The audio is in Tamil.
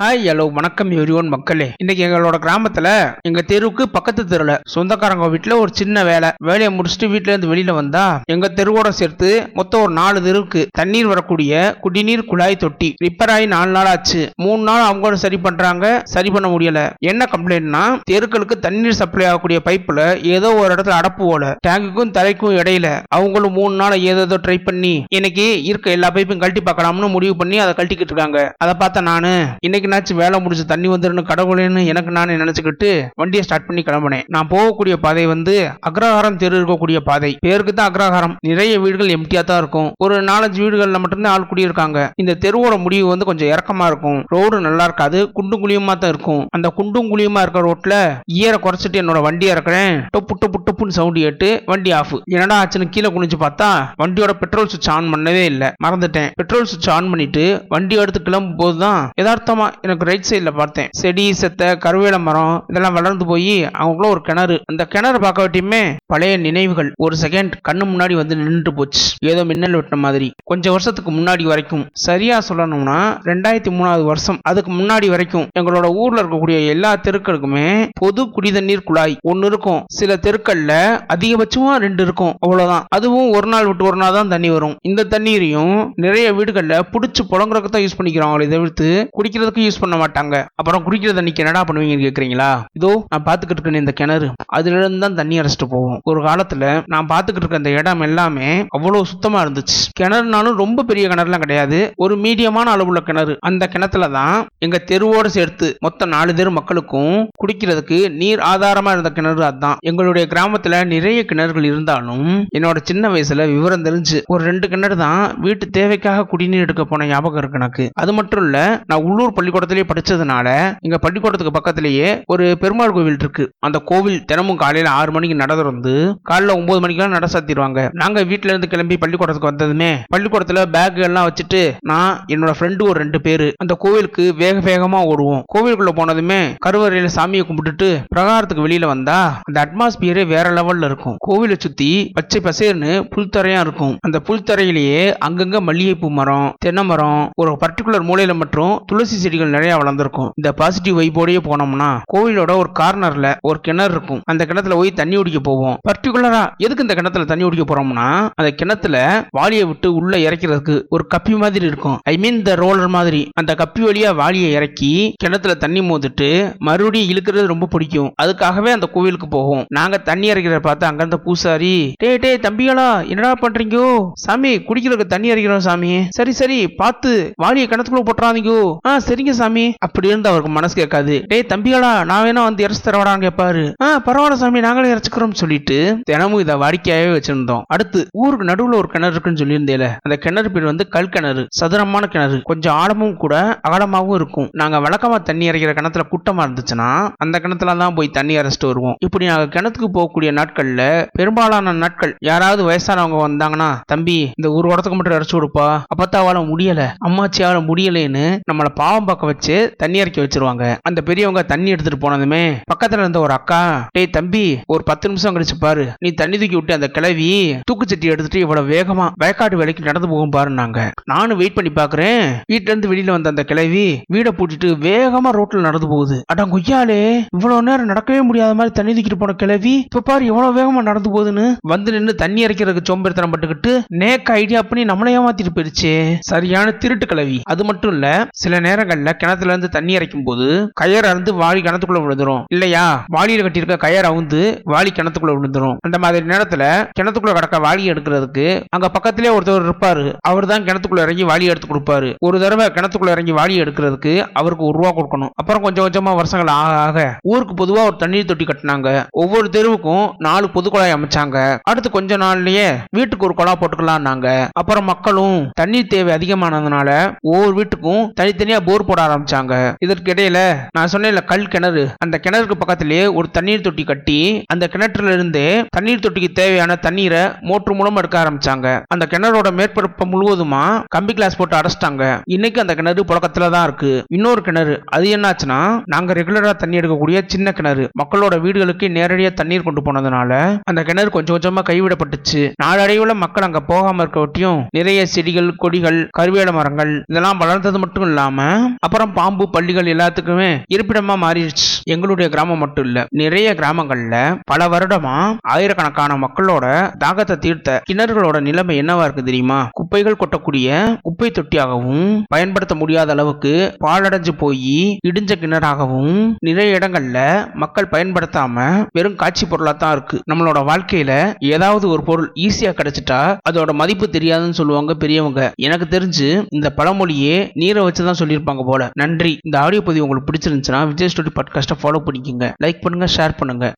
ஹாய் ஹலோ வணக்கம் எவ்ரிஒன் மக்களே. இன்னைக்கு எங்களோட கிராமத்துல எங்க தெருவுக்கு பக்கத்து தெருல சொந்தக்காரங்க வீட்டுல ஒரு சின்ன வேலை. வேலையை முடிச்சுட்டு வீட்டுல இருந்து வெளியில வந்தா எங்க தெருவோட சேர்த்து மொத்தம் ஒரு நாலு தெருவுக்கு தண்ணீர் வரக்கூடிய குடிநீர் குழாய் தொட்டி. ரிப்பேர் ஆகி நாலு நாள் ஆச்சு. மூணு நாள் அவங்க சரி பண்றாங்க சரி பண்ண முடியல. என்ன கம்ப்ளைண்ட்னா தெருக்களுக்கு தண்ணீர் சப்ளை ஆகக்கூடிய பைப்புல ஏதோ ஒரு இடத்துல அடப்பு போல டேங்குக்கும் தலைக்கும் இடையில அவங்களும் மூணு நாள் ஏதோ ட்ரை பண்ணி இன்னைக்கு இருக்க எல்லா பைப்பும் கழட்டி பார்க்கலாம்னு முடிவு பண்ணி அதை கழட்டிக்கிட்டு இருக்காங்க. அதை பார்த்தேன் நானு இன்னைக்கு இன்னைக்குனாச்சும் வேலை முடிச்சு தண்ணி வந்துடணும் கடவுளேன்னு எனக்கு நானே நினைச்சுக்கிட்டு வண்டியை ஸ்டார்ட் பண்ணி கிளம்பினேன். நான் போகக்கூடிய பாதை வந்து அக்ரஹாரம் தெரு இருக்கக்கூடிய பாதை. பேருக்கு தான் அக்ரஹாரம். நிறைய வீடுகள் எம்டியா தான் இருக்கும். ஒரு நாலஞ்சு வீடுகள்ல மட்டும்தான் ஆள் குடியிருக்காங்க. இந்த தெருவோட முடிவு வந்து கொஞ்சம் இறக்கமா இருக்கும். ரோடு நல்லா இருக்காது. குண்டும் குழியுமா தான் இருக்கும். அந்த குண்டும் குழியுமா இருக்கிற ரோட்ல ஈர குறைச்சிட்டு என்னோட வண்டி இறக்குறேன். டொப்பு டொப்பு டொப்புன்னு சவுண்ட் கேட்டு வண்டி ஆஃப் என்னடா ஆச்சுன்னு கீழே குனிஞ்சு பார்த்தா வண்டியோட பெட்ரோல் சுவிட்ச் ஆன் பண்ணவே இல்லை. மறந்துட்டேன். பெட்ரோல் சுவிட்ச் ஆன் பண்ணிட்டு வண்டி எடுத்து கிளம்பும் போதுதான் யதார்த்தமா எனக்கு ரைட் சைடில் பார்த்தேன். செடி செத்த கருவேல மரம் இதெல்லாம் வளர்ந்து போய் அவங்களுக்குள்ள ஒரு கிணறு. அந்த கிணறு பார்க்க வட்டியுமே பழைய நினைவுகள். ஒரு செகண்ட் கண்ணு முன்னாடி வந்து நின்றுட்டு போச்சு. ஏதோ மின்னல் வெட்டின மாதிரி. கொஞ்சம் வருஷத்துக்கு முன்னாடி வரைக்கும். சரியா சொல்லணும்னா ரெண்டாயிரத்தி மூணாவது வருஷம். அதுக்கு முன்னாடி வரைக்கும் எங்களோட ஊர்ல இருக்கக்கூடிய எல்லா தெருக்களுக்குமே பொது குடிதண்ணீர் குழாய் ஒன்னு இருக்கும். சில தெருக்கள்ல அதிகபட்சமா ரெண்டு இருக்கும். அவ்வளவுதான். அதுவும் ஒரு நாள் விட்டு ஒரு நாள் தான் தண்ணி வரும். இந்த தண்ணீரையும் நிறைய வீடுகள்ல புடிச்சு புழங்குறதுக்கு தான் யூஸ் பண்ணிக்கிறாங்களே தவிர்த்து குடிக்கிறதுக்கு யூஸ் பண்ண மாட்டாங்க. அப்புறம் குடிக்கிற தண்ணிக்கு என்னடா பண்ணுவீங்கன்னு கேக்குறீங்களா? இதோ நான் பாத்துக்கிட்டு இருக்கேன் இந்த கிணறு. அதுல இருந்து தான் தண்ணி அரைச்சிட்டு போவோம். ஒரு காலத்துல நான் பாத்துக்கிட்டு இருக்க இந்த இடம் எல்லாமே அவ்வளவு சுத்தமா இருந்துச்சு. கிணறுனாலும் ரொம்ப பெரிய கிணறுலாம் கிடையாது. ஒரு மீடியமான அளவுள்ள கிணறு. அந்த கிணத்துல தான் எங்க தெருவோட சேர்த்து மொத்தம் நாலு தெரு மக்களுக்கும் குடிக்கிறதுக்கு நீர் ஆதாரமா இருந்த கிணறு அதுதான். எங்களுடைய கிராமத்துல நிறைய கிணறுகள் இருந்தாலும் என்னோட சின்ன வயசுல விவரம் தெரிஞ்சு ஒரு ரெண்டு கிணறு தான் வீட்டு தேவைக்காக குடிநீர் எடுக்க போன ஞாபகம் இருக்கு எனக்கு. அது மட்டும் இல்ல நான் உள்ளூர் பள்ளிக்கூடம் பள்ளிக்கூடத்திலேயே படிச்சதுனால இங்க பள்ளிக்கூடத்துக்கு பக்கத்திலேயே ஒரு பெருமாள் கோவில் இருக்கு. அந்த கோவில் தினமும் காலையில ஆறு மணிக்கு நட திறந்து காலைல ஒன்பது மணிக்கெல்லாம் நட சாத்திடுவாங்க. நாங்க வீட்டுல இருந்து கிளம்பி பள்ளிக்கூடத்துக்கு வந்ததுமே பள்ளிக்கூடத்துல பேக் எல்லாம் வச்சுட்டு நான் என்னோட ஃப்ரெண்டு ஒரு ரெண்டு பேரு அந்த கோவிலுக்கு வேக வேகமா ஓடுவோம். கோவிலுக்குள்ள போனதுமே கருவறையில சாமியை கும்பிட்டுட்டு பிரகாரத்துக்கு வெளியில வந்தா அந்த அட்மாஸ்பியரே வேற லெவல்ல இருக்கும். கோவிலை சுத்தி பச்சை பசேர்னு புல்தரையா இருக்கும். அந்த புல்தரையிலேயே அங்கங்க மல்லிகைப்பூ மரம் தென்னை மரம் ஒரு பர்டிகுலர் மூலையில மற்றும் துளசி செடிகள் நிறைய வளர்ந்துருக்கும். இந்த பாசிட்டிவ் வைப்போடயே போனோம்னா கோவிலோட ஒரு கார்னர்ல ஒரு கிணறு இருக்கும். அந்த கிணத்துல போய் தண்ணி குடிக்க போவோம். பர்டிகுலரா எதுக்கு இந்த கிணத்துல தண்ணி குடிக்க போறோம்னா அந்த கிணத்துல வாளியை விட்டு உள்ள இறக்கிறதுக்கு ஒரு கப்பி மாதிரி இருக்கும். ஐ மீன் இந்த ரோலர் மாதிரி. அந்த கப்பி வழியா வாளியை இறக்கி கிணத்துல தண்ணி மோதிட்டு மறுபடியும் இழுக்கிறது ரொம்ப பிடிக்கும். அதுக்காகவே அந்த கோவிலுக்கு போவோம். நாங்க தண்ணி இறக்கிறத பார்த்து அங்க இருந்த பூசாரி டே டே தம்பிகளா என்னடா பண்றீங்கோ? சாமி குடிக்கிறதுக்கு தண்ணி இறக்கிறோம் சாமி. சரி சரி பார்த்து வாளியை கிணத்துக்குள்ள போட்டுறாதீங்கோ. ஆ சரிங்க சாமி. அப்படி இருந்து அவருக்கு மனசு கேட்காது. டேய் தம்பிகளா நான் வேணா வந்து இறச்சி தரவாடான்னு கேட்பாரு ஆ பரவாயில்ல சாமி நாங்களே இறச்சிக்கிறோம் சொல்லிட்டு தினமும் இதை வாடிக்கையாவே வச்சிருந்தோம். அடுத்து ஊருக்கு நடுவுல ஒரு கிணறு இருக்குன்னு சொல்லியிருந்தேல. அந்த கிணறு பேர் வந்து கல் கிணறு சதுரமான கிணறு. கொஞ்சம் ஆழமும் கூட அகலமாகவும் இருக்கும். நாங்க வழக்கமா தண்ணி இறைக்கிற கிணத்துல கூட்டமா இருந்துச்சுன்னா அந்த கிணத்துல தான் போய் தண்ணி இறைச்சிட்டு வருவோம். இப்படி நாங்க கிணத்துக்கு போகக்கூடிய நாட்கள்ல பெரும்பாலான நாட்கள் யாராவது வயசானவங்க வந்தாங்கன்னா தம்பி இந்த ஒரு இடத்துக்கு மட்டும் இறைச்சி கொடுப்பா. அப்பத்தாவால முடியல. அம்மாச்சியால முடியலைன்னு நம்மளை பாவம் பார்க்க வச்சு தண்ணி இறக்கி வச்சிருவாங்க. அந்த பெரியவங்க தண்ணி எடுத்துட்டு போனதுமே பக்கத்துல இருந்த ஒரு அக்கா டேய் தம்பி ஒரு பத்து நிமிஷம் கழிச்சு பாரு. நீ தண்ணி தூக்கி விட்டு அந்த கிளவி தூக்குச்சட்டி எடுத்துட்டு இவ்வளவு வேகமா வயக்காட்டு வேலைக்கு நடந்து போகும் பாருன்னாங்க. நானும் வெயிட் பண்ணி பாக்குறேன். வீட்டுல இருந்து வெளியில வந்த அந்த கிளவி வீடை பூட்டிட்டு வேகமா ரோட்ல நடந்து போகுது. அடா கொய்யாலே இவ்வளவு நேரம் நடக்கவே முடியாத மாதிரி தண்ணி தூக்கிட்டு போன கிளவி இப்ப பாரு எவ்வளவு வேகமா நடந்து போகுதுன்னு. வந்து நின்று தண்ணி இறக்கிறதுக்கு சோம்பேறித்தனம் பட்டுக்கிட்டு நேக்க ஐடியா பண்ணி நம்மளையே ஏமாத்திட்டு போயிருச்சு. சரியான திருட்டு கிளவி. அது மட்டும் இல்ல சில நேரங்கள்ல கிணத்துல இருந்து தண்ணி இறைக்கும் போது கயர் அறுந்து வாளி கிணத்துக்குள்ள விழுந்துரும். இல்லையா? வாளியில கட்டியிருக்க கயர் அவுந்து வாளி கிணத்துக்குள்ள விழுந்துரும். அந்த மாதிரி நேரத்துல கிணத்துக்குள்ள கிடக்க வாளி எடுக்கிறதுக்கு அங்க பக்கத்திலே ஒருத்தர் இருப்பாரு. அவர் தான் கிணத்துக்குள்ள இறங்கி வாளி எடுத்து கொடுப்பாரு. ஒரு தடவை கிணத்துக்குள்ள இறங்கி வாளி எடுக்கிறதுக்கு அவருக்கு ஒரு ரூபா கொடுக்கணும். அப்புறம் கொஞ்சம் கொஞ்சமா வருஷங்கள் ஆக ஆக ஊருக்கு பொதுவா ஒரு தண்ணீர் தொட்டி கட்டினாங்க. ஒவ்வொரு தெருவுக்கும் நாலு பொது குழாய் அமைச்சாங்க. அடுத்து கொஞ்ச நாள்லயே வீட்டுக்கு ஒரு குழா போட்டுக்கலாம்னாங்க. அப்புறம் மக்களும் தண்ணீர் தேவை அதிகமானதுனால ஒவ்வொரு வீட்டுக்கும் தனித்தனியா போர் போட ஆரம்பிச்சாங்க. இதற்கு இடையில நான் சொன்னேன்ல கல் கிணறு. அந்த கிணறுக்கு பக்கத்திலேயே ஒரு தண்ணீர் தொட்டி கட்டி அந்த கிணற்றுல இருந்து தண்ணீர் தொட்டிக்கு தேவையான தண்ணீரை மோட்டர் மூலம் எடுக்க ஆரம்பிச்சாங்க. அந்த கிணறோட மேற்பரப்பு முழுவதுமா கம்பி கிளாஸ் போட்டு அடைச்சிட்டாங்க. இன்னைக்கு அந்த கிணறு புழக்கத்துல தான் இருக்கு. இன்னொரு கிணறு அது என்னாச்சுன்னா நாங்க ரெகுலரா தண்ணி எடுக்கக்கூடிய சின்ன கிணறு. மக்களோட வீடுகளுக்கு நேரடியா தண்ணீர் கொண்டு போனதுனால அந்த கிணறு கொஞ்சம் கொஞ்சமா கைவிடப்பட்டுச்சு. நாளடைவுல மக்கள் அங்க போகாம இருக்கவட்டியும் நிறைய செடிகள் கொடிகள் கருவேல மரங்கள் இதெல்லாம் வளர்ந்தது மட்டும் இல்லாம அப்புறம் பாம்பு பள்ளிகள் எல்லாத்துக்குமே இருப்பிடமா மாறிடுச்சு. எங்களுடைய கிராமம் மட்டும் இல்ல நிறைய கிராமங்கள்ல பல வருடமா ஆயிரக்கணக்கான மக்களோட தாகத்தை தீர்த்த கிணறுகளோட நிலைமை என்னவா இருக்கு தெரியுமா? குப்பைகள் கொட்டக்கூடிய குப்பை தொட்டியாகவும் பயன்படுத்த முடியாத அளவுக்கு பாழடைஞ்சு போய் இடிஞ்ச கிணறாகவும் நிறைய இடங்கள்ல மக்கள் பயன்படுத்தாம வெறும் காட்சி பொருளா தான் இருக்கு. நம்மளோட வாழ்க்கையில ஏதாவது ஒரு பொருள் ஈஸியா கிடைச்சிட்டா அதோட மதிப்பு தெரியாதுன்னு சொல்லுவாங்க பெரியவங்க. எனக்கு தெரிஞ்சு இந்த பழமொழியே நீரை வச்சுதான் சொல்லியிருப்பாங்க போல நன்றி. இந்த ஆடியோ பதிவு உங்களுக்கு பிடிச்சிருந்துச்சுன்னா விஜய் ஸ்டோரி பாட்காஸ்ட்டை ஃபாலோ பண்ணிக்கோங்க. லைக் பண்ணுங்க ஷேர் பண்ணுங்க.